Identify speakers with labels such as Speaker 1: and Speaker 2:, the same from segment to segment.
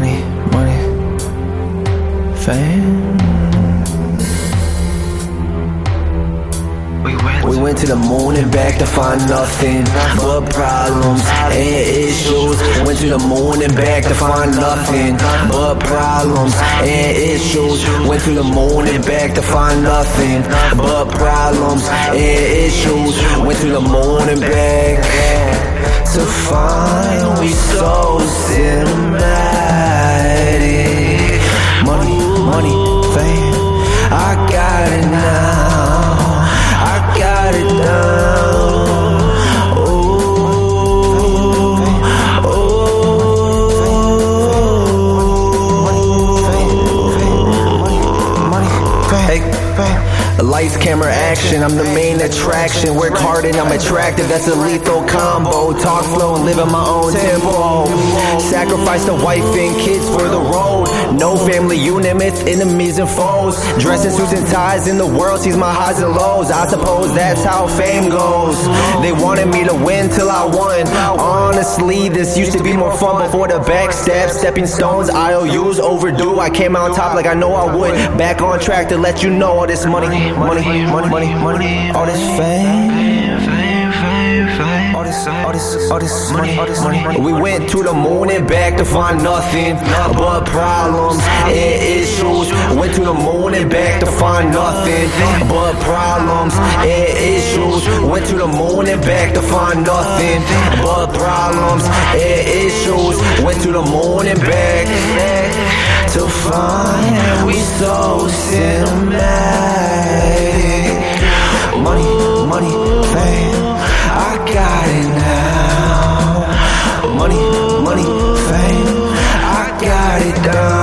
Speaker 1: money, money, fame. We went to the moon and back to find nothing but problems and issues. Went to the moon and back to find nothing but problems and issues. Went to the moon and back to find nothing but problems and issues. Went to the moon and back to find Lights, camera, action. I'm the main attraction. Work hard and I'm attractive. That's a lethal combo. Talk flow and live in my own tempo. Sacrifice the wife and kids for the road. No family unit, myths, enemies and foes. Dressing suits and ties in the world sees my highs and lows. I suppose that's how fame goes. They wanted me to win till I won. Honestly, this used to be more fun before the backstab. Stepping stones, IOUs overdue. I came out on top like I know I would. Back on track to let you know all this money, money, money, money, money, all this fame. All this, all this, all this money, all this money. We went to the moon and back to find nothing but problems and issues. Went to the moon and back to find nothing but problems and issues. Went to the moon and back to find nothing but problems and issues. Went to the moon and back to find we so cinematic. Money, fame. I got it down.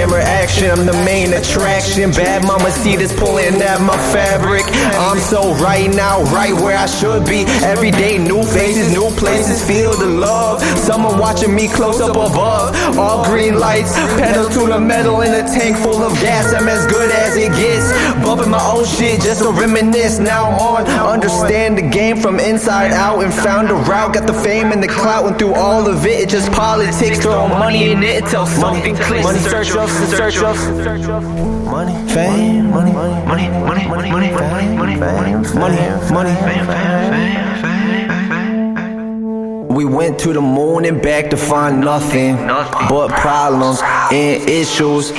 Speaker 1: Camera, action. I'm the main attraction. Bad mama see this pulling at my fabric. I'm so right now, right where I should be. Every day, new faces, new places. Feel the love. Someone watching me close up above. All green lights, pedal to the metal in a tank full of gas. I'm as good as it gets up in my own shit just to reminisce. Now on, understand the game from inside out and found a route. Got the fame and the clout, and through all of it, it's just politics. Throw money in it until something clicks. Money search ups and search ups. Money, fame, money, money, money, money, money, money, money, fame, money, money, fame, fame, fame. We went to the moon and back to find nothing but problems and issues.